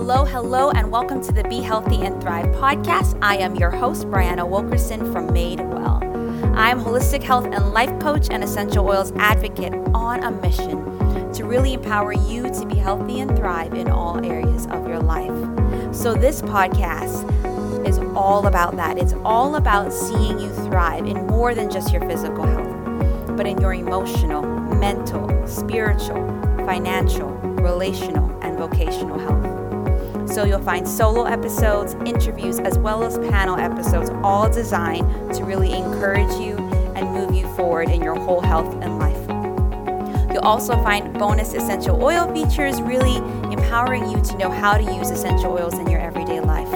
Hello, hello, and welcome to the Be Healthy and Thrive podcast. I am your host, Brianna Wilkerson from Made Well. I am holistic health and life coach and essential oils advocate on a mission to really empower you to be healthy and thrive in all areas of your life. So, this podcast is all about that. It's all about seeing you thrive in more than just your physical health, but in your emotional, mental, spiritual, financial, relational, and vocational health. So you'll find solo episodes, interviews, as well as panel episodes, all designed to really encourage you and move you forward in your whole health and life. You'll also find bonus essential oil features, really empowering you to know how to use essential oils in your everyday life.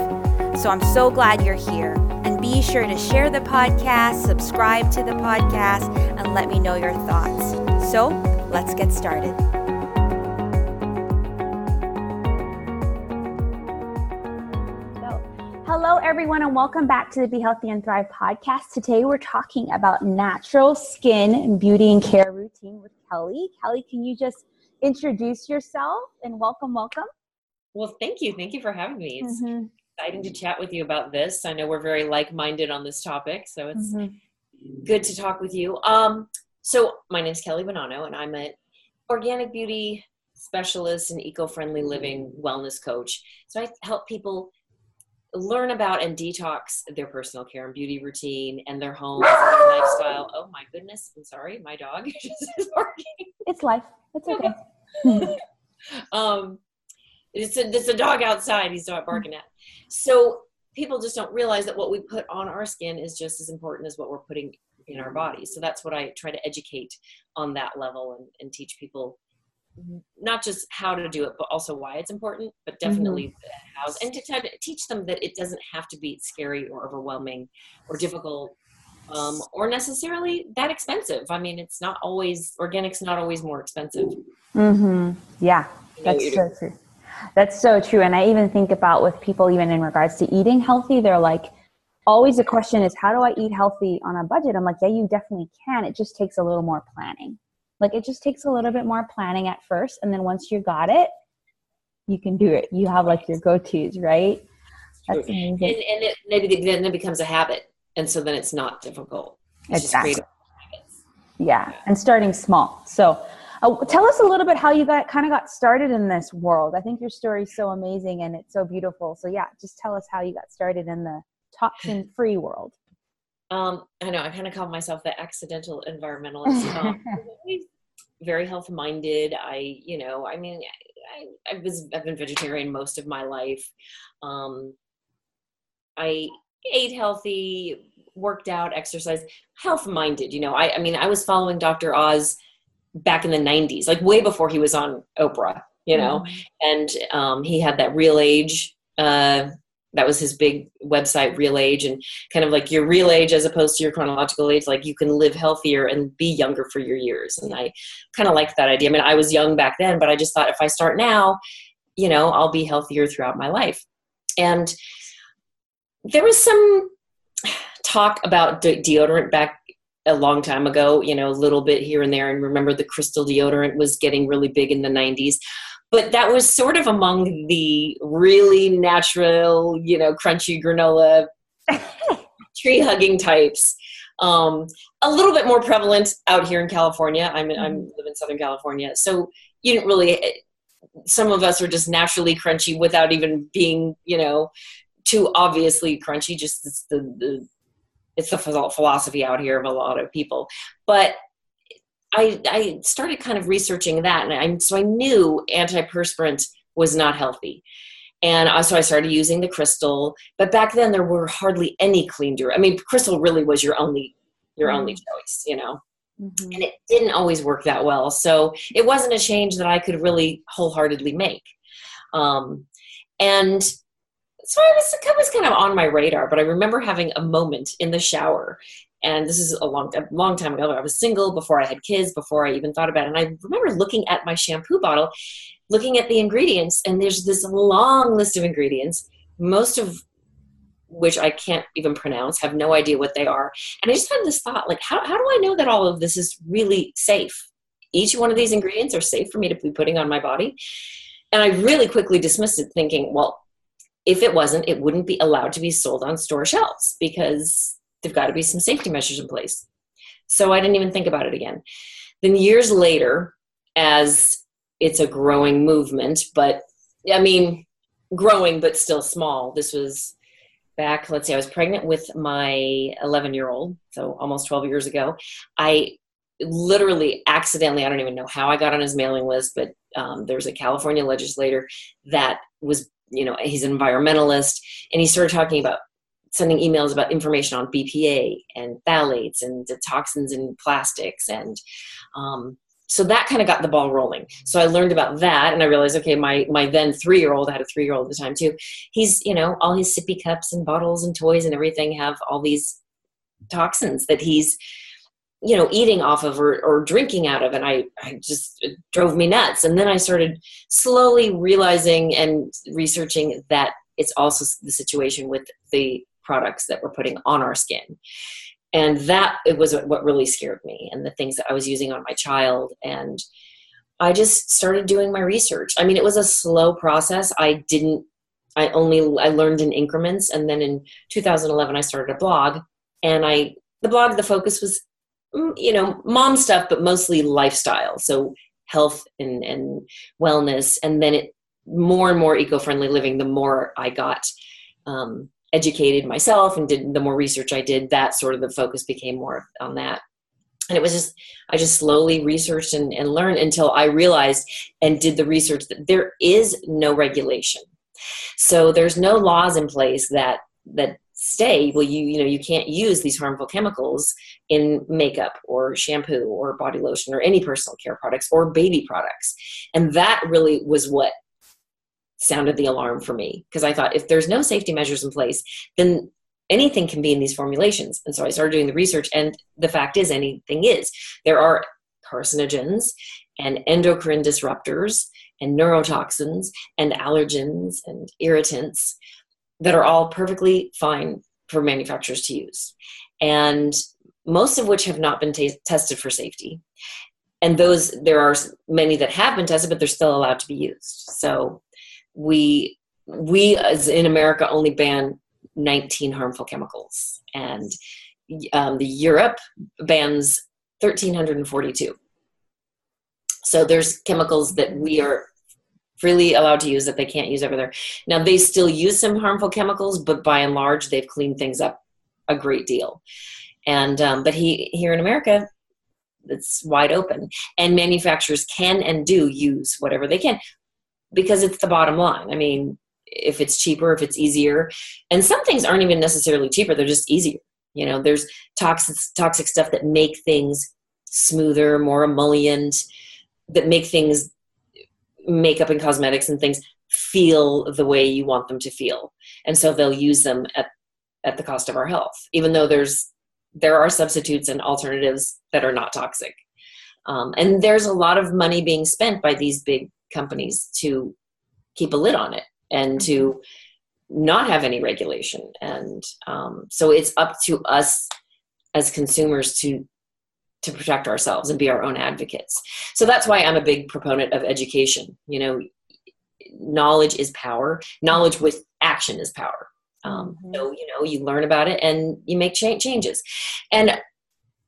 So I'm so glad you're here. And be sure to share the podcast, subscribe to the podcast, and let me know your thoughts. So let's get started. And welcome back to the Be Healthy and Thrive podcast. Today, we're talking about natural skin and beauty and care routine with Kelly. Kelly, can you just introduce yourself and welcome, welcome? Well, thank you. Thank you for having me. It's mm-hmm. exciting to chat with you about this. I know we're very like minded on this topic, so it's mm-hmm. good to talk with you. Um, so, my name is Kelly Bonanno, and I'm an organic beauty specialist and eco friendly living wellness coach. So, I help people learn about and detox their personal care and beauty routine and their home and lifestyle. Oh my goodness, I'm sorry, my dog is barking. It's life. It's okay. um, it's a it's a dog outside. He's not barking at. So people just don't realize that what we put on our skin is just as important as what we're putting in our bodies. So that's what I try to educate on that level and, and teach people not just how to do it, but also why it's important, but definitely mm-hmm. how, and to, to teach them that it doesn't have to be scary or overwhelming or difficult um, or necessarily that expensive. I mean, it's not always, organic's not always more expensive. Mm-hmm. Yeah, that's so true. That's so true. And I even think about with people, even in regards to eating healthy, they're like, always the question is, how do I eat healthy on a budget? I'm like, yeah, you definitely can. It just takes a little more planning. Like it just takes a little bit more planning at first, and then once you got it, you can do it. You have like your go tos, right? That's amazing. And, and it, maybe then it becomes a habit, and so then it's not difficult. It's exactly. Yeah. yeah, and starting small. So, uh, tell us a little bit how you got kind of got started in this world. I think your story is so amazing and it's so beautiful. So, yeah, just tell us how you got started in the toxin free world. Um, I know I kind of call myself the accidental environmentalist. Um, very health minded. I, you know, I mean, I, I, was I've been vegetarian most of my life. Um, I ate healthy, worked out, exercised, health minded. You know, I, I mean, I was following Dr. Oz back in the '90s, like way before he was on Oprah. You know, mm-hmm. and um, he had that Real Age uh, that was his big website real age and kind of like your real age as opposed to your chronological age like you can live healthier and be younger for your years. And i kind of like that idea. I mean i was young back then but i just thought if i start now you know i'll be healthier throughout my life. And there was some talk about de- deodorant back a long time ago you know a little bit here and there and remember the crystal deodorant was getting really big in the 90s but that was sort of among the really natural, you know, crunchy granola, tree hugging types. Um, a little bit more prevalent out here in California. I'm in, I'm mm-hmm. live in Southern California, so you didn't really. Eh, some of us are just naturally crunchy without even being, you know, too obviously crunchy. Just it's the, the it's the philosophy out here of a lot of people, but I, I started kind of researching that, and I, so I knew antiperspirant was not healthy. And so I started using the crystal. But back then, there were hardly any clean deodorant. I mean, crystal really was your only your mm-hmm. only choice, you know. Mm-hmm. And it didn't always work that well. So it wasn't a change that I could really wholeheartedly make. Um, and so I was, it was kind of on my radar, but I remember having a moment in the shower and this is a long, a long time ago. I was single before I had kids, before I even thought about it. And I remember looking at my shampoo bottle, looking at the ingredients, and there's this long list of ingredients, most of which I can't even pronounce, have no idea what they are. And I just had this thought, like, how, how do I know that all of this is really safe? Each one of these ingredients are safe for me to be putting on my body. and I really quickly dismissed it, thinking, well, if it wasn't, it wouldn't be allowed to be sold on store shelves because there've got to be some safety measures in place. So I didn't even think about it again. Then years later, as it's a growing movement, but I mean, growing but still small. This was back, let's say I was pregnant with my 11 year old, so almost 12 years ago. I literally accidentally, I don't even know how I got on his mailing list, but um, there's a California legislator that was, you know, he's an environmentalist, and he started talking about sending emails about information on BPA and phthalates and the toxins in plastics and um, so that kind of got the ball rolling. So i learned about that and i realized okay my my then three year old i had a three year old at the time too he's you know all his sippy cups and bottles and toys and everything have all these toxins that he's you know eating off of or, or drinking out of and I, I just drove me nuts. And then i started slowly realizing and researching that it's also the situation with the products that we're putting on our skin. And that it was what really scared me and the things that i was using on my child. And i just started doing my research. I mean it was a slow process. I didn't i only i learned in increments. And then in 2011 i started a blog. And i the blog the focus was mm, you know mom stuff but mostly lifestyle. So health and, and wellness. And then it more and more eco-friendly living the more i got um, educated myself and did the more research I did, that sort of the focus became more on that. And it was just, I just slowly researched and, and learned until I realized and did the research that there is no regulation. So there's no laws in place that, that stay well you you know you can't use these harmful chemicals in makeup or shampoo or body lotion or any personal care products or baby products and that really was what sounded the alarm for me because I thought if there's no safety measures in place, then anything can be in these formulations. And so I started doing the research, and the fact is, anything is. There are carcinogens and endocrine disruptors and neurotoxins and allergens and irritants that are all perfectly fine for manufacturers to use. And most of which have not been t- tested for safety. And those, there are many that have been tested, but they're still allowed to be used. So we we as in America only ban 19 harmful chemicals, and um, the Europe bans 1,342. So there's chemicals that we are freely allowed to use that they can't use over there. Now they still use some harmful chemicals, but by and large they've cleaned things up a great deal. And um, but he here in America, it's wide open, and manufacturers can and do use whatever they can because it's the bottom line. I mean, if it's cheaper, if it's easier, and some things aren't even necessarily cheaper; they're just easier. You know, there's toxic toxic stuff that make things smoother, more emollient, that make things makeup and cosmetics and things feel the way you want them to feel, and so they'll use them at at the cost of our health, even though there's there are substitutes and alternatives that are not toxic. Um, and there's a lot of money being spent by these big companies to keep a lid on it and to mm-hmm. not have any regulation. And um, so it's up to us as consumers to to protect ourselves and be our own advocates. So that's why I'm a big proponent of education. You know, knowledge is power. Knowledge with action is power. Um, mm-hmm. So you know, you learn about it and you make cha- changes. And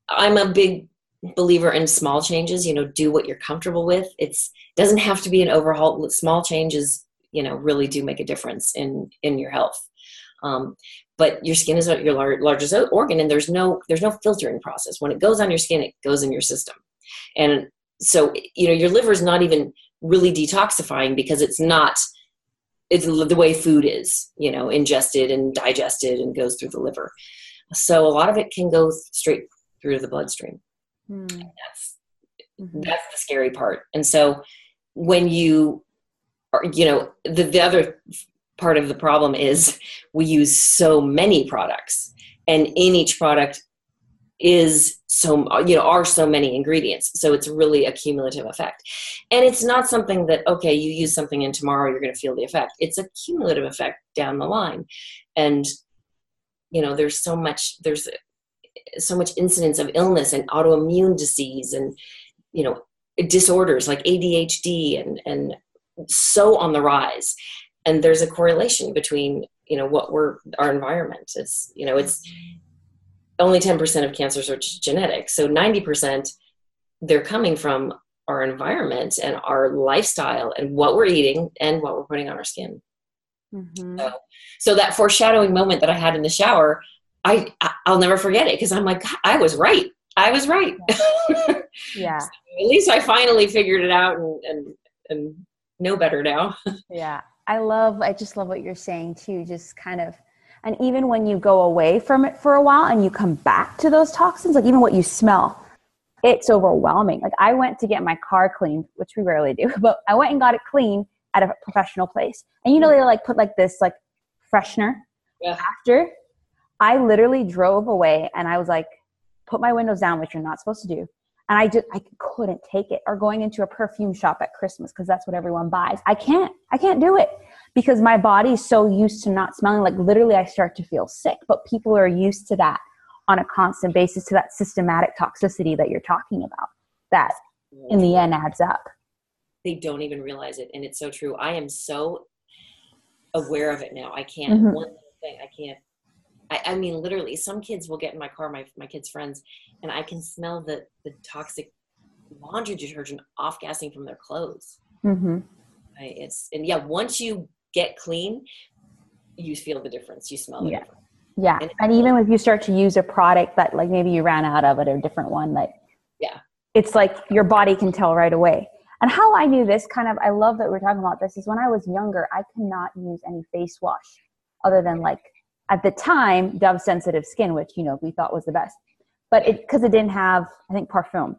I'm a big believer in small changes you know do what you're comfortable with. It's doesn't have to be an overhaul. Small changes you know really do make a difference in in your health. Um, but your skin is your lar- largest organ and there's no there's no filtering process. When it goes on your skin it goes in your system. And so you know your liver is not even really detoxifying because it's not it's the way food is you know ingested and digested and goes through the liver. So a lot of it can go straight through the bloodstream Mm. That's mm-hmm. that's the scary part. And so when you are, you know, the, the other part of the problem is we use so many products and in each product is so you know are so many ingredients so it's really a cumulative effect and it's not something that okay you use something and tomorrow you're going to feel the effect it's a cumulative effect down the line and you know there's so much there's so much incidence of illness and autoimmune disease and you know disorders like ADHD and and so on the rise. And there's a correlation between you know what we're our environment it's you know it's only 10% of cancers are genetic. So 90% they're coming from our environment and our lifestyle and what we're eating and what we're putting on our skin. Mm-hmm. so, so that foreshadowing moment that i had in the shower i i'll never forget it because i'm like i was right i was right yeah so at least i finally figured it out and and, and know better now yeah I love, I just love what you're saying too. Just kind of, and even when you go away from it for a while and you come back to those toxins, like even what you smell, it's overwhelming. Like I went to get my car cleaned, which we rarely do, but I went and got it clean at a professional place. And you know, they mm-hmm. like put like this like freshener yeah. after. I literally drove away and I was like, put my windows down, which you're not supposed to do and I just I couldn't take it. Or going into a perfume shop at Christmas because that's what everyone buys. I can't. I can't do it because my body's so used to not smelling. Like literally, I start to feel sick. But people are used to that on a constant basis to that systematic toxicity that you're talking about. That in the end adds up. They don't even realize it, and it's so true. I am so aware of it now. I can't. Mm-hmm. One thing I can't I, I, mean, literally, some kids will get in my car, my my kids' friends, and I can smell the the toxic laundry detergent off gassing from their clothes. Mm-hmm. I, it's and yeah, once you get clean, you feel the difference. You smell the yeah. difference. Yeah, and, and even if you start to use a product that like maybe you ran out of it or a different one, like yeah, it's like your body can tell right away. And how I knew this kind of, I love that we're talking about this, is when I was younger, I could not use any face wash other than like at the time Dove sensitive skin, which you know we thought was the best, but it because it didn't have I think parfum,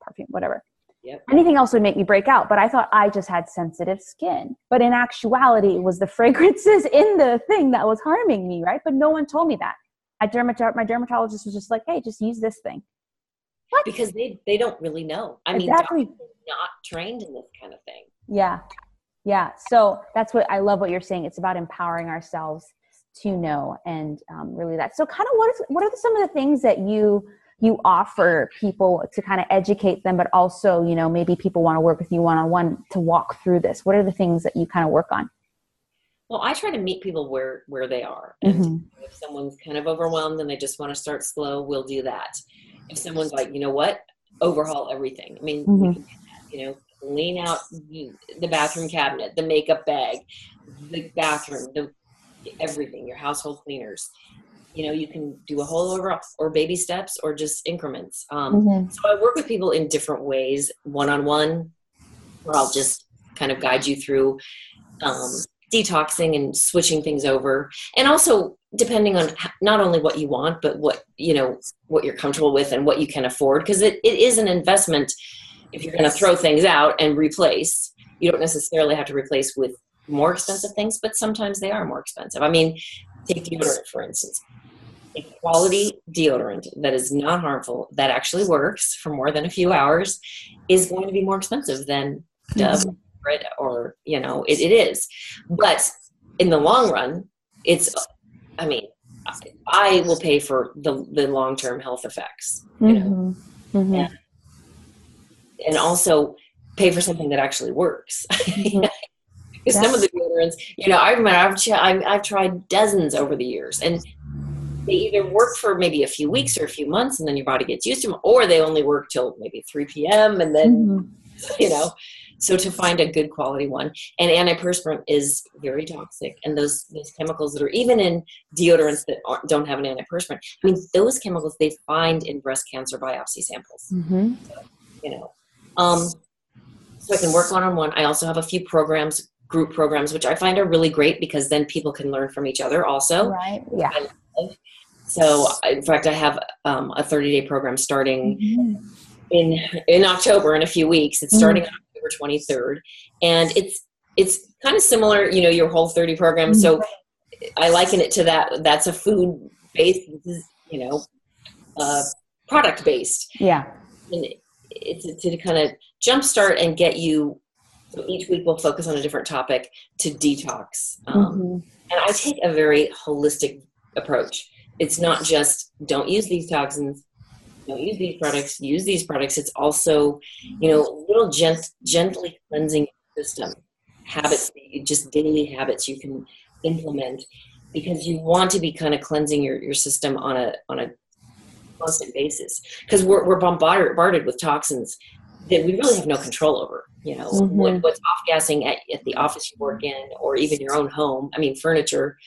perfume, whatever. Yep. Anything else would make me break out, but I thought I just had sensitive skin. But in actuality, it was the fragrances in the thing that was harming me, right? But no one told me that. I dermato- my dermatologist was just like, "Hey, just use this thing." What? Because they they don't really know. I exactly. mean, not trained in this kind of thing. Yeah, yeah. So that's what I love. What you're saying. It's about empowering ourselves to know and um, really that. So kind of what is what are some of the things that you you offer people to kind of educate them but also you know maybe people want to work with you one-on-one to walk through this? What are the things that you kind of work on? Well i try to meet people where where they are. And mm-hmm. if someone's kind of overwhelmed and they just want to start slow we'll do that. If someone's like you know what? Overhaul everything. I mean mm-hmm. you know clean out the bathroom cabinet the makeup bag the bathroom the everything, your household cleaners. You know, you can do a whole or baby steps or just increments. Um, mm-hmm. So I work with people in different ways, one on one, where I'll just kind of guide you through um, detoxing and switching things over and also depending on not only what you want but what you know what you're comfortable with and what you can afford because it, it is an investment if you're going to throw things out and replace you don't necessarily have to replace with more expensive things, but sometimes they are more expensive. I mean, take deodorant for instance. A quality deodorant that is not harmful, that actually works for more than a few hours, is going to be more expensive than Dove mm-hmm. or you know it, it is. But in the long run, it's. I mean, I will pay for the the long term health effects. You know, mm-hmm. Mm-hmm. And, and also pay for something that actually works. Because some of the deodorants, you know, I remember I've, I've, I've tried dozens over the years, and they either work for maybe a few weeks or a few months, and then your body gets used to them, or they only work till maybe 3 p.m. and then, mm-hmm. you know. So to find a good quality one, and antiperspirant is very toxic, and those those chemicals that are even in deodorants that don't have an antiperspirant. I mean, those chemicals they find in breast cancer biopsy samples. Mm-hmm. So, you know, um, so I can work one on one. I also have a few programs group programs, which I find are really great because then people can learn from each other also. Right. Yeah. So, in fact, I have um, a 30 day program starting mm-hmm. in in October in a few weeks. It's starting mm-hmm. on October 23rd, and it's it's kind of similar, you know, your whole 30 program. Mm-hmm. So, I liken it to that. That's a food based, you know, uh, product based. Yeah. And it's to kind of jumpstart and get you so each week we'll focus on a different topic to detox. Um, mm-hmm. And I take a very holistic approach. It's not just don't use these toxins, don't use these products, use these products. It's also, you know, little gent- gently cleansing system. habits, just daily habits you can implement because you want to be kind of cleansing your, your system on a on a constant basis because we're, we're bombarded with toxins that we really have no control over you know mm-hmm. what, what's off gassing at, at, the office you work in or even your own home. I mean furniture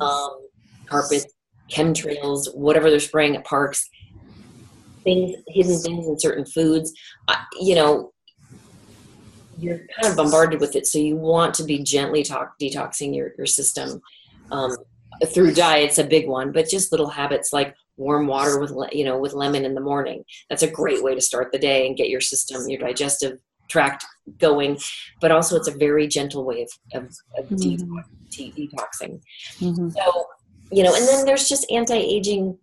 um, carpets chemtrails whatever they're spraying at parks things hidden things in certain foods. Uh, you know you're kind of bombarded with it so you want to be gently talk, detoxing your, your system. Um, through diet's a big one but just little habits like warm water with you know with lemon in the morning that's a great way to start the day and get your system your digestive tract going but also it's a very gentle way of, of, of mm-hmm. detoxing mm-hmm. so you know and then there's just anti-aging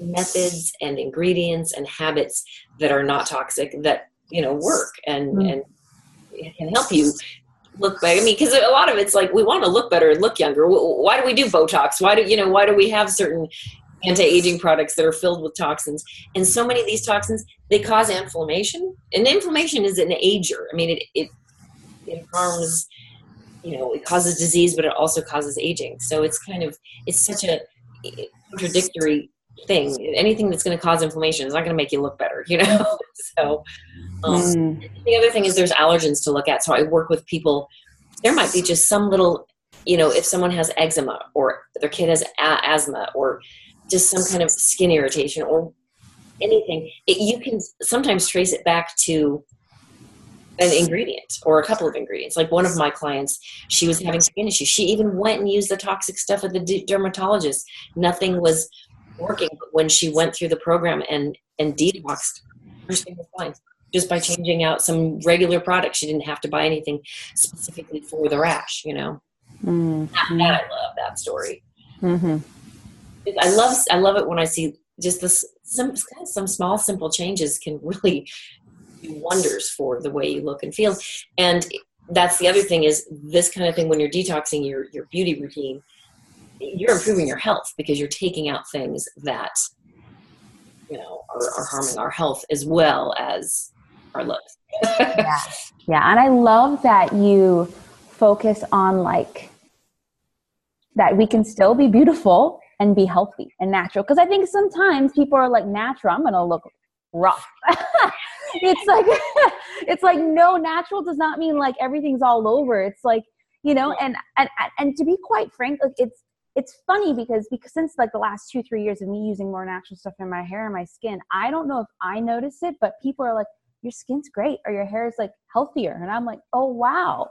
methods and ingredients and habits that are not toxic that you know work and mm-hmm. and can help you look better. I mean, because a lot of it's like we want to look better and look younger. Why do we do Botox? Why do you know? Why do we have certain anti-aging products that are filled with toxins? And so many of these toxins they cause inflammation, and inflammation is an ager. I mean, it it, it harms. You know, it causes disease, but it also causes aging. So it's kind of it's such a contradictory thing. Anything that's going to cause inflammation is not going to make you look better. You know, so um, mm. The other thing is there's allergens to look at. So I work with people. There might be just some little, you know, if someone has eczema or their kid has a- asthma or just some kind of skin irritation or anything, it, you can sometimes trace it back to an ingredient or a couple of ingredients. Like one of my clients, she was having skin issues. She even went and used the toxic stuff at the dermatologist. Nothing was working. But when she went through the program and and detoxed, her skin was fine just by changing out some regular products. She didn't have to buy anything specifically for the rash, you know. Mm-hmm. That, I love that story. Mm-hmm. I love I love it when I see just this some some small simple changes can really do wonders for the way you look and feel. And that's the other thing is this kind of thing when you're detoxing your your beauty routine, you're improving your health because you're taking out things that you know are, are harming our health as well as our looks. yeah. yeah. And I love that you focus on like that we can still be beautiful and be healthy and natural. Because I think sometimes people are like natural, I'm gonna look rough. it's like it's like no natural does not mean like everything's all over. It's like, you know, and and and to be quite frank, like it's it's funny because because since like the last two three years of me using more natural stuff in my hair and my skin i don't know if i notice it but people are like your skin's great or your hair is like healthier and i'm like oh wow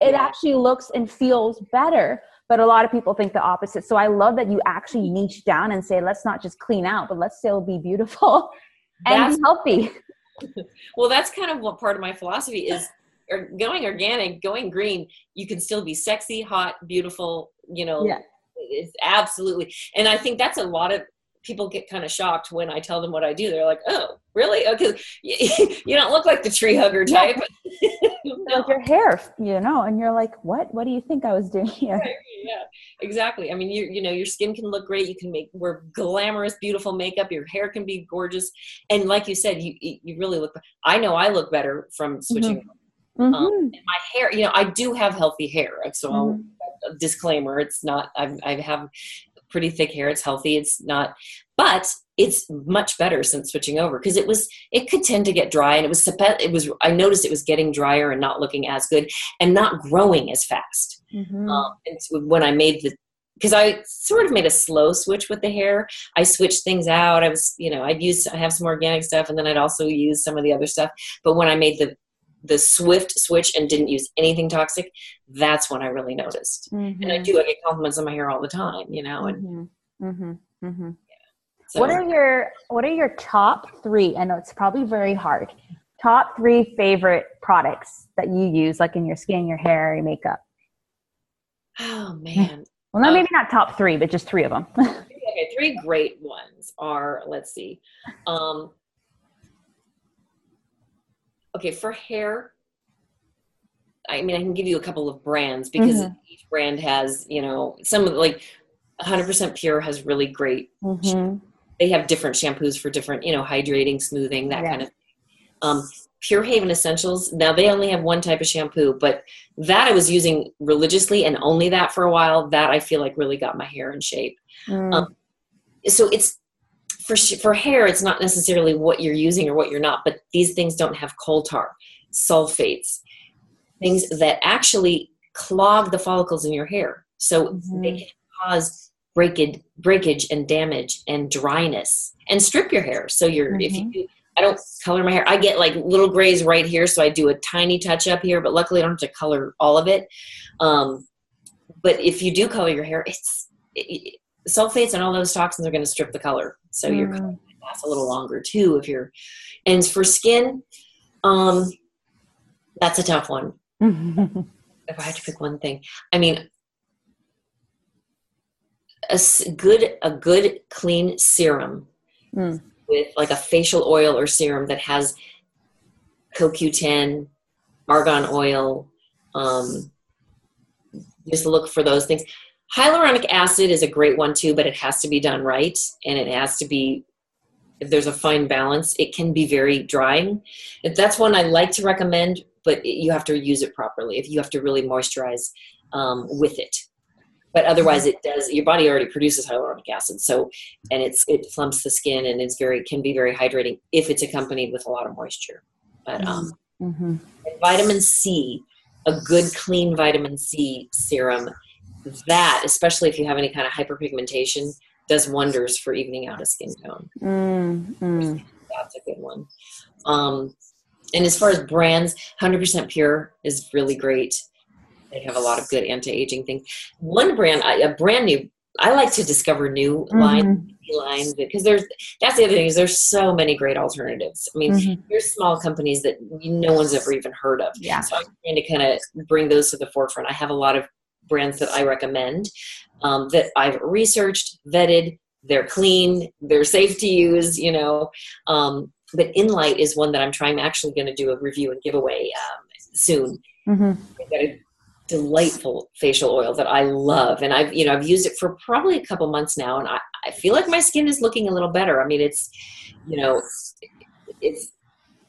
it yeah. actually looks and feels better but a lot of people think the opposite so i love that you actually mm-hmm. niche down and say let's not just clean out but let's still be beautiful and that's, healthy well that's kind of what part of my philosophy is or going organic going green you can still be sexy hot beautiful you know yeah. it's absolutely and i think that's a lot of people get kind of shocked when I tell them what I do. They're like, "Oh, really? Okay, you don't look like the tree hugger type." Like your hair, you know, and you're like, "What? What do you think I was doing here?" Yeah, exactly. I mean, you you know, your skin can look great. You can make wear glamorous, beautiful makeup. Your hair can be gorgeous, and like you said, you you really look. I know I look better from switching. Mm-hmm. Um, mm-hmm. my hair, you know, I do have healthy hair, so mm-hmm. disclaimer: it's not. I've, I have pretty thick hair. It's healthy. It's not, but it's much better since switching over because it was it could tend to get dry and it was it was I noticed it was getting drier and not looking as good and not growing as fast. Mm-hmm. Um, and when I made the because I sort of made a slow switch with the hair. I switched things out. I was, you know, I'd use, I have some organic stuff and then I'd also use some of the other stuff. But when I made the the swift switch and didn't use anything toxic, that's when I really noticed. Mm-hmm. And I mm-hmm. do, I get compliments on my hair all the time, you know, and mm-hmm. Mm-hmm. So, what are your what are your top three? I know it's probably very hard. Top three favorite products that you use, like in your skin, your hair, your makeup. Oh man. Well, not um, maybe not top three, but just three of them. okay, three great ones are. Let's see. Um, okay for hair i mean i can give you a couple of brands because mm-hmm. each brand has you know some of like 100% pure has really great mm-hmm. They have different shampoos for different you know hydrating smoothing that yeah. kind of um, Pure Haven Essentials. Now they only have one type of shampoo, but that I was using religiously and only that for a while. That I feel like really got my hair in shape. Mm. Um, so it's for for hair. It's not necessarily what you're using or what you're not, but these things don't have coal tar, sulfates, things that actually clog the follicles in your hair. So mm-hmm. they can cause breakage, breakage and damage and dryness and strip your hair. So you're mm-hmm. if you mm-hmm. I don't color my hair. I get like little grays right here, so I do a tiny touch up here, but luckily I don't have to color all of it. Um, but if you do color your hair, it's it, sulfates and all those toxins are going to strip the color, so mm. your color lasts a little longer too. If you're, and for skin, um, that's a tough one. if I had to pick one thing, I mean, a good a good clean serum mm. with like a facial oil or serum that has CoQ10, argan oil. Um, just look for those things. Hyaluronic acid is a great one too, but it has to be done right, and it has to be if there's a fine balance. It can be very drying. If that's one I like to recommend, but you have to use it properly. If you have to really moisturize um, with it, but otherwise it does your body already produces hyaluronic acid so and it's it plumps the skin and it's very can be very hydrating if it's accompanied with a lot of moisture. But um mm-hmm. vitamin c a good clean vitamin c serum that especially if you have any kind of hyperpigmentation does wonders for evening out a skin tone. Mm-hmm. that's a good one. Um and as far as brands 100% pure is really great they have a lot of good anti-aging things. One brand, a brand new. I like to discover new mm-hmm. lines, lines because there's that's the other thing is there's so many great alternatives. I mean, mm-hmm. there's small companies that no one's ever even heard of. Yeah. So I'm trying to kind of bring those to the forefront. I have a lot of brands that I recommend um, that I've researched, vetted. They're clean. They're safe to use. You know, um, but Enlight is one that I'm trying. I'm actually going to do a review and giveaway um, soon. Mm-hmm delightful facial oil that I love. And I've, you know, I've used it for probably a couple months now and I, I feel like my skin is looking a little better. I mean, it's, you know, it's,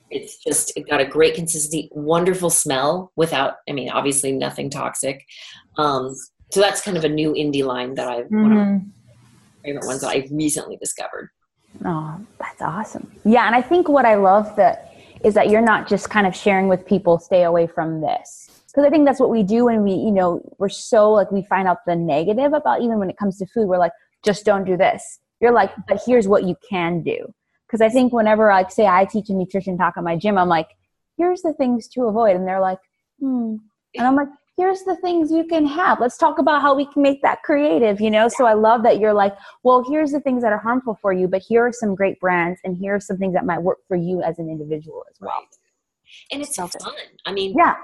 it's just it got a great consistency, wonderful smell without, I mean, obviously nothing toxic. Um, so that's kind of a new indie line that I've, mm-hmm. one of my mm-hmm. favorite ones that I've recently discovered. Oh, that's awesome. Yeah. And I think what I love that is that you're not just kind of sharing with people, stay away from this because I think that's what we do when we, you know, we're so like we find out the negative about even when it comes to food. We're like, just don't do this. You're like, but here's what you can do. Because I think whenever like say I teach a nutrition talk at my gym, I'm like, here's the things to avoid, and they're like, hmm, and I'm like, here's the things you can have. Let's talk about how we can make that creative, you know? So I love that you're like, well, here's the things that are harmful for you, but here are some great brands and here are some things that might work for you as an individual as well. Right. And it's so fun. I mean, yeah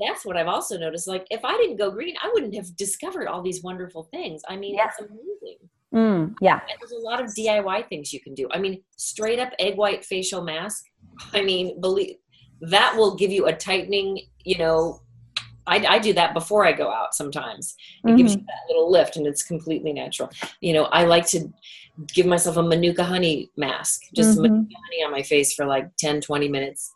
that's what I've also noticed. Like, if I didn't go green, I wouldn't have discovered all these wonderful things. I mean, it's amazing. Mm, yeah. there's a lot of DIY things you can do. I mean, straight up egg white facial mask. I mean, believe that will give you a tightening, you know. I, I do that before I go out sometimes. It mm-hmm. gives you that little lift and it's completely natural. You know, I like to give myself a Manuka honey mask, just mm-hmm. Manuka honey on my face for like 10, 20 minutes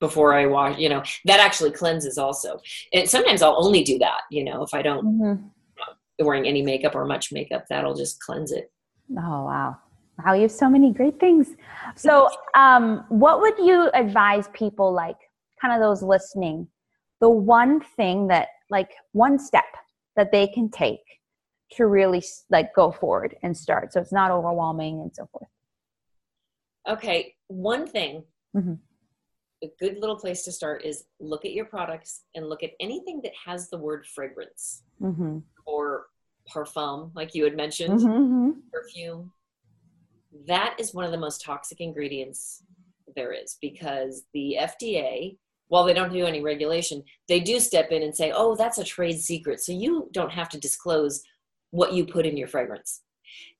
before I wash, you know, that actually cleanses also. And sometimes I'll only do that, you know, if I don't mm-hmm. wearing any makeup or much makeup, that'll just cleanse it. Oh, wow. Wow, you have so many great things. So, um, what would you advise people like kind of those listening? The one thing that, like, one step that they can take to really like go forward and start so it's not overwhelming and so forth. Okay, one thing mm-hmm a good little place to start is look at your products and look at anything that has the word fragrance mm-hmm. or parfum, like you had mentioned, mm-hmm, mm-hmm. perfume. That is one of the most toxic ingredients there is because the FDA, while they don't do any regulation, they do step in and say, oh, that's a trade secret. So you don't have to disclose what you put in your fragrance.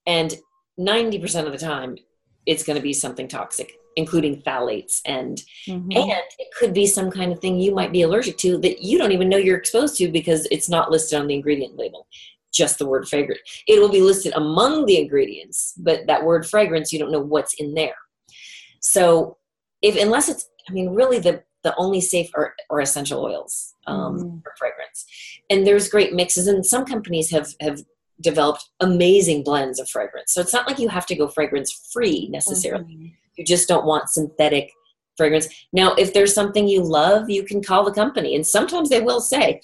And 90% of the time, it's going to be something toxic including phthalates and mm-hmm. and it could be some kind of thing you might be allergic to that you don't even know you're exposed to because it's not listed on the ingredient label just the word fragrance it will be listed among the ingredients but that word fragrance you don't know what's in there so if unless it's I mean, really the the only safe are, are essential oils um, Mm. for fragrance. And there's great mixes, and some companies have have developed amazing blends of fragrance. So it's not like you have to go fragrance free necessarily. Mhm. You just don't want synthetic fragrance. Now, if there's something you love, you can call the company, and sometimes they will say,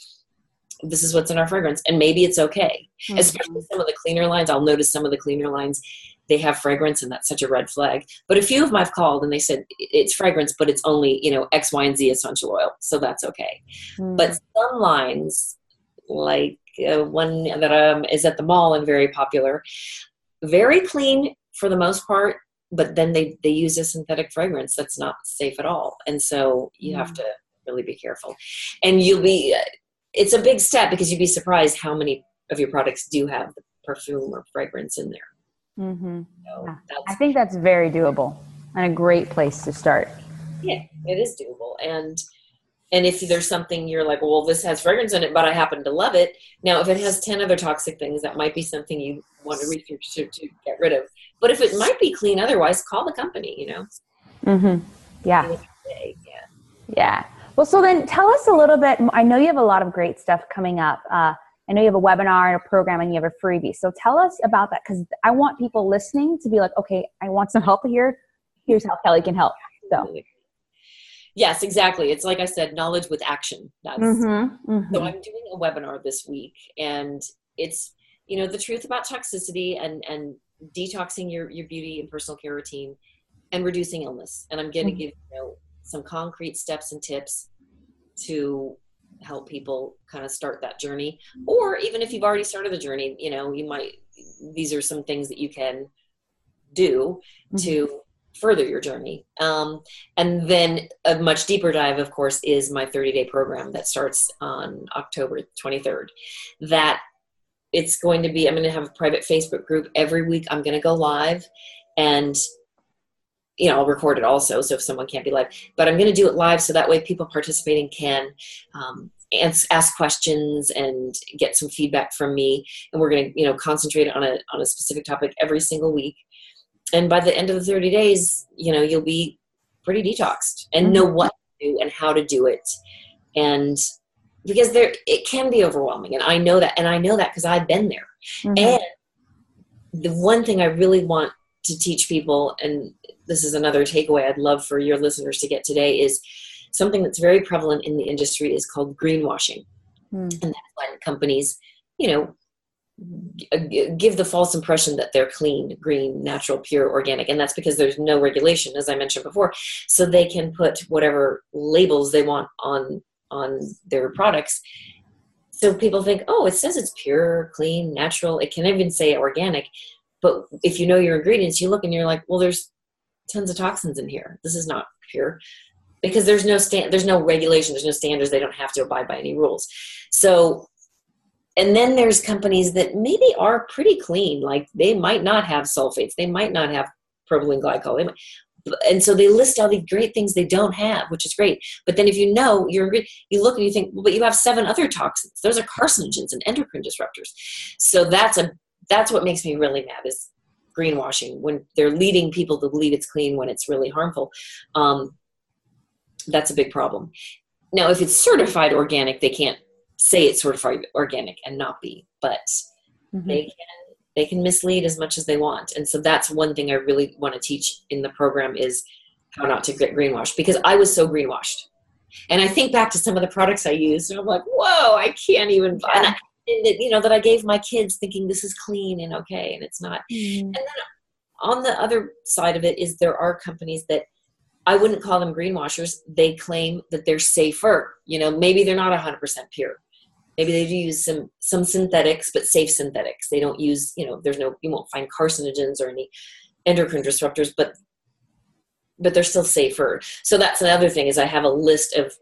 "This is what's in our fragrance," and maybe it's okay. Mhm. Especially some of the cleaner lines. I'll notice some of the cleaner lines they have fragrance, and that's such a red flag. But a few of them I've called, and they said it's fragrance, but it's only you know X, Y, and Z essential oil, so that's okay. Mhm. But some lines, like uh, one that um, is at the mall and very popular, very clean for the most part, but then they, they use a synthetic fragrance that's not safe at all. And so you have to really be careful. And you'll be, uh, it's a big step because you'd be surprised how many of your products do have the perfume or fragrance in there. mm-hmm. So Yeah. I think that's very doable and a great place to start. yeah, it is doable. And and if there's something you're like, well, this has fragrance in it, but I happen to love it. Now, if it has 10 other toxic things, that might be something you want to research to, to get rid of. But if it might be clean otherwise, call the company, you know? Mm-hmm. Yeah. Yeah. Yeah. Well, so then tell us a little bit. I know you have a lot of great stuff coming up. Uh, I know you have a webinar and a program and you have a freebie. So tell us about that because I want people listening to be like, okay, I want some help here. Here's how Kelly can help. So. Yes, exactly. It's like I said, knowledge with action. That's Mm-hmm. So I'm doing a webinar this week, and it's you know the truth about toxicity and and detoxing your your beauty and personal care routine, and reducing illness. And I'm going to Mhm. give you know some concrete steps and tips to help people kind of start that journey. Or even if you've already started the journey, you know you might these are some things that you can do to further your journey. Um, and then a much deeper dive, of course, is my 30 day program that starts on October 23rd. That it's going to be, I'm going to have a private Facebook group every week. I'm going to go live and you know, I'll record it also. So if someone can't be live, but I'm going to do it live so that way people participating can um, ask, questions and get some feedback from me. And we're going to, you know, concentrate on a on a specific topic every single week and by the end of the 30 days you know you'll be pretty detoxed and know what to do and how to do it and because there it can be overwhelming and i know that and i know that because i've been there Mhm. and the one thing i really want to teach people and this is another takeaway i'd love for your listeners to get today is something that's very prevalent in the industry is called greenwashing Mm. and that's when companies you know Uh, give the false impression that they're clean green natural pure organic and that's because there's no regulation as i mentioned before. So they can put whatever labels they want on on their products. So people think oh it says it's pure clean natural. It can even say organic. But if you know your ingredients you look and you're like well there's tons of toxins in here. This is not pure. Because there's no stand there's no regulation there's no standards. They don't have to abide by any rules. So and then there's companies that maybe are pretty clean like they might not have sulfates they might not have propylene glycol might, and so they list all these great things they don't have which is great. But then if you know you're you look and you think well, but you have seven other toxins. Those are carcinogens and endocrine disruptors. So that's a that's what makes me really mad is greenwashing when they're leading people to believe it's clean when it's really harmful. Um, that's a big problem. Now if it's certified organic they can't say it's certified organic and not be but Mhm. they can they can mislead as much as they want and so that's one thing i really want to teach in the program is how not to get greenwashed because i was so greenwashed and i think back to some of the products i used and i'm like whoa i can't even buy and I, and it, you know that i gave my kids thinking this is clean and okay and it's not Mhm. And then on the other side of it is there are companies that I wouldn't call them greenwashers. They claim that they're safer. You know, maybe they're not 100% pure. Maybe they do use some some synthetics, but safe synthetics. They don't use, you know, there's no you won't find carcinogens or any endocrine disruptors, but but they're still safer. So that's another thing is I have a list of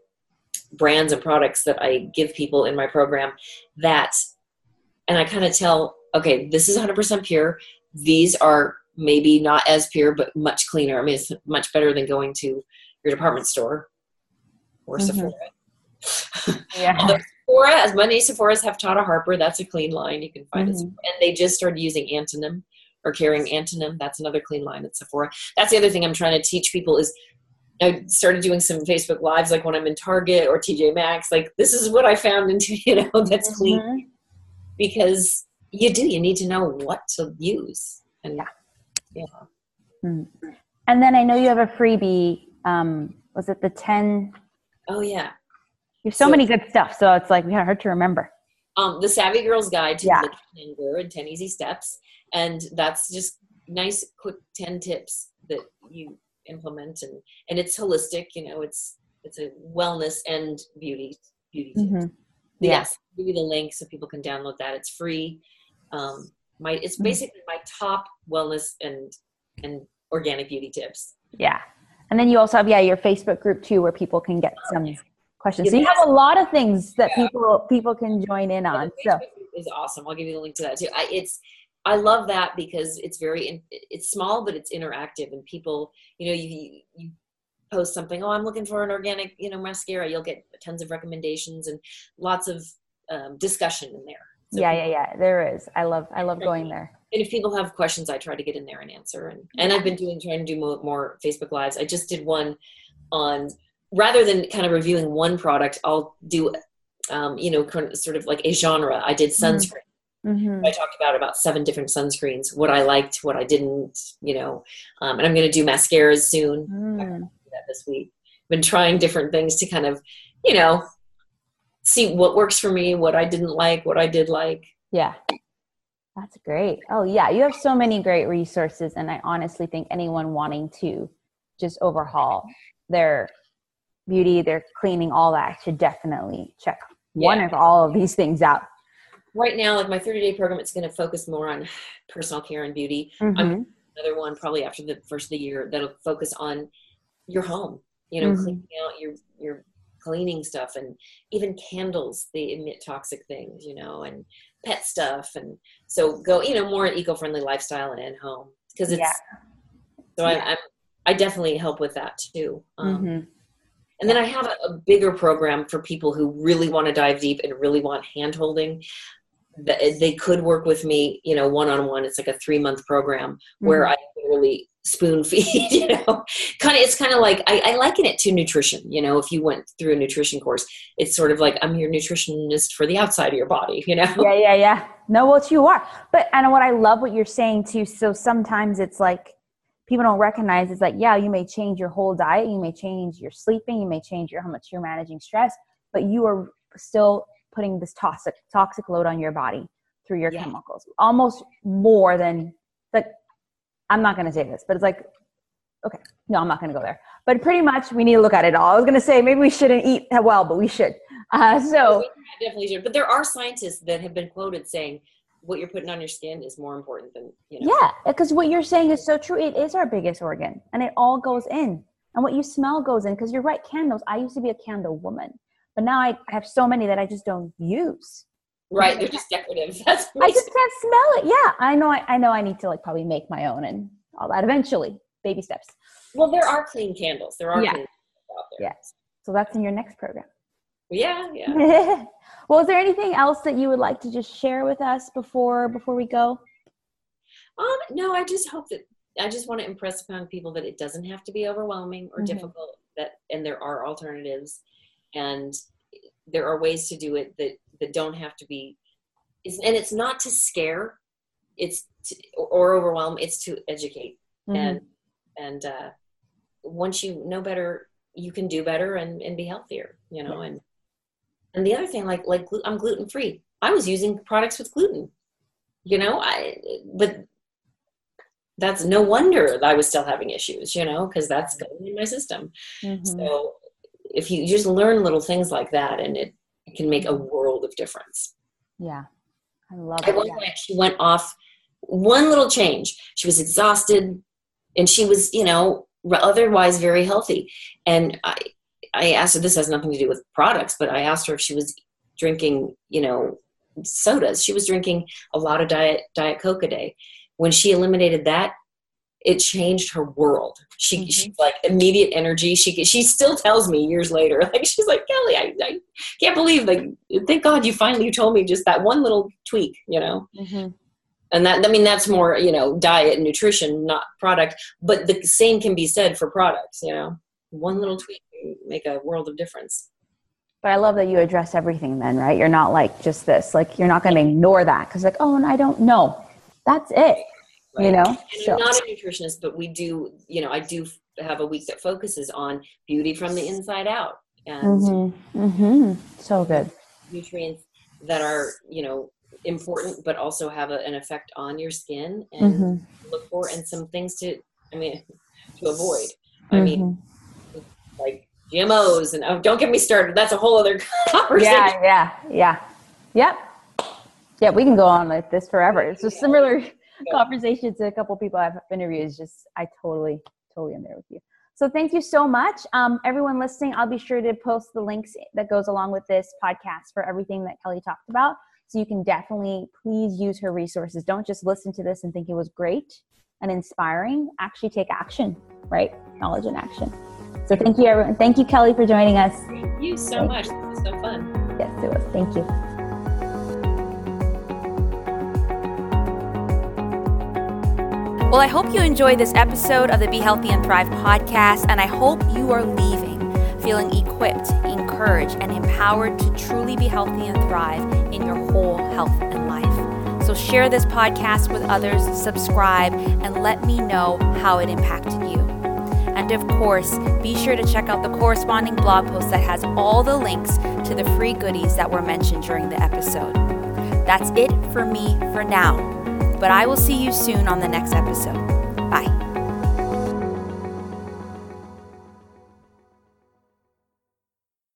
brands and products that I give people in my program that and I kind of tell, okay, this is 100% pure. These are maybe not as pure, but much cleaner. I mean, it's much better than going to your department store or Mhm. Sephora. Yeah. Although Sephora, as many Sephoras have Tata Harper, that's a clean line you can find. Mhm. Sephora. And they just started using Antonym or carrying Antonym. That's another clean line at Sephora. That's the other thing I'm trying to teach people is, I started doing some Facebook lives, like when I'm in Target or TJ Maxx. Like this is what I found into you know that's mm-hmm. clean because you do you need to know what to use and yeah, yeah. Mm-hmm. And then I know you have a freebie. Um, was it the ten? Oh yeah. You have so, so many good stuff, so it's like yeah, hard to remember. Um, the Savvy Girl's Guide to yeah. the and ten easy steps, and that's just nice, quick ten tips that you implement and and it's holistic you know it's it's a wellness and beauty beauty mm-hmm. yes give you the link so people can download that it's free um my it's mm-hmm. basically my top wellness and and organic beauty tips. Yeah. And then you also have yeah your facebook group too where people can get some questions. So you have a lot of things that yeah. people people can join in on so. is awesome. I'll give you the link to that too. I, it's I love that because it's very it's small but it's interactive and people you know you you post something oh I'm looking for an organic you know mascara you'll get tons of recommendations and lots of um, discussion in there. So yeah, yeah, yeah. There is. I love I love going there. And if people have questions, I try to get in there and answer. And and I've been doing trying to do more, more Facebook lives. I just did one on rather than kind of reviewing one product, I'll do um, you know sort of like a genre. I did mm-hmm. sunscreen. Mm-hmm. I talked about about seven different sunscreens, what I liked, what I didn't, you know, um, and I'm going to do mascaras soon. Mm. that this week. Been trying different things to kind of, you know, see what works for me, what I didn't like, what I did like. Yeah. That's great. Oh yeah, you have so many great resources and I honestly think anyone wanting to just overhaul their beauty, their cleaning, all that should definitely check yeah. one of all of these things out right now, like my 30 day program, it's going to focus more on personal care and beauty. Mm-hmm. I'm another one probably after the first of the year that'll focus on your home. You know, mm-hmm. cleaning out your your cleaning stuff and even candles they emit toxic things you know and pet stuff and so go you know more eco-friendly lifestyle and in home because it's yeah. so yeah. I, I, I definitely help with that too um, mm-hmm. And then I have a, a, bigger program for people who really want to dive deep and really want hand holding they could work with me, you know, one on one. It's like a three month program mm-hmm. where I really spoon feed, you know, kind of, it's kind of like, I, I liken it to nutrition. You know, if you went through a nutrition course, it's sort of like, I'm your nutritionist for the outside of your body, you know? Yeah, yeah, yeah. No, what you are. But, and what I love what you're saying too. So sometimes it's like, people don't recognize it's like, yeah, you may change your whole diet. You may change your sleeping. You may change your, how much you're managing stress, but you are still putting this toxic toxic load on your body through your yeah. chemicals almost more than like i'm not going to say this but it's like okay no i'm not going to go there. But pretty much we need to look at it all. I was going to say maybe we shouldn't eat well but we should. Uh, so definitely should. But there are scientists that have been quoted saying what you're putting on your skin is more important than you know. Yeah because what you're saying is so true. It is our biggest organ and it all goes in. And what you smell goes in because you're right candles i used to be a candle woman but now I have so many that I just don't use. Right, they're just decorative. That's I just can't smell it. Yeah, I know. I, I know. I need to like probably make my own and all that eventually. Baby steps. Well, there are clean candles. There are yeah. clean out there. Yes. So that's in your next program. Yeah, yeah. well, is there anything else that you would like to just share with us before before we go? Um, no, I just hope that I just want to impress upon people that it doesn't have to be overwhelming or mm-hmm. difficult. That and there are alternatives and there are ways to do it that that don't have to be and it's not to scare it's to, or overwhelm it's to educate. Mm-hmm. and and uh, once you know better you can do better and, and be healthier you know and and the other thing like like i'm gluten free i was using products with gluten you know i but that's no wonder that i was still having issues you know because that's going in my system. Mm-hmm. so if you just learn little things like that and it, it can make a world of difference. Yeah. I love it. one point she went off one little change. She was exhausted and she was you know otherwise very healthy. And i i asked her this has nothing to do with products but i asked her if she was drinking you know sodas. She was drinking a lot of diet diet coke a day. When she eliminated that it changed her world. She mm-hmm. she's like immediate energy. She she still tells me years later, like she's like Kelly, I, I can't believe like thank God you finally you told me just that one little tweak, you know. Mm-hmm. And that I mean that's more you know diet and nutrition, not product. But the same can be said for products, you know. one little tweak make a world of difference. But I love that you address everything then, right? You're not like just this, like you're not going to ignore that because like, oh, and I don't know. That's it. Right. You know, and so. I'm not a nutritionist, but we do, you know, I do have a week that focuses on beauty from the inside out and mm-hmm. Mm-hmm. so good nutrients that are, you know, important, but also have a, an effect on your skin and mm-hmm. look for and some things to, I mean, to avoid. I mean, mm-hmm. like GMOs and oh, don't get me started. That's a whole other conversation. Yeah, yeah, yeah. Yep. Yeah, we can go on like this forever. It's a similar. conversation to a couple people I've interviewed. It's just I totally, totally am there with you. So thank you so much. Um, everyone listening, I'll be sure to post the links that goes along with this podcast for everything that Kelly talked about. So you can definitely please use her resources. Don't just listen to this and think it was great and inspiring. Actually take action, right? Knowledge and action. So thank you, everyone. Thank you, Kelly, for joining us. Thank you so thank much. This was so fun. Yes, it was. Thank you. Well, I hope you enjoyed this episode of the Be Healthy and Thrive podcast, and I hope you are leaving feeling equipped, encouraged, and empowered to truly be healthy and thrive in your whole health and life. So, share this podcast with others, subscribe, and let me know how it impacted you. And of course, be sure to check out the corresponding blog post that has all the links to the free goodies that were mentioned during the episode. That's it for me for now but I will see you soon on the next episode.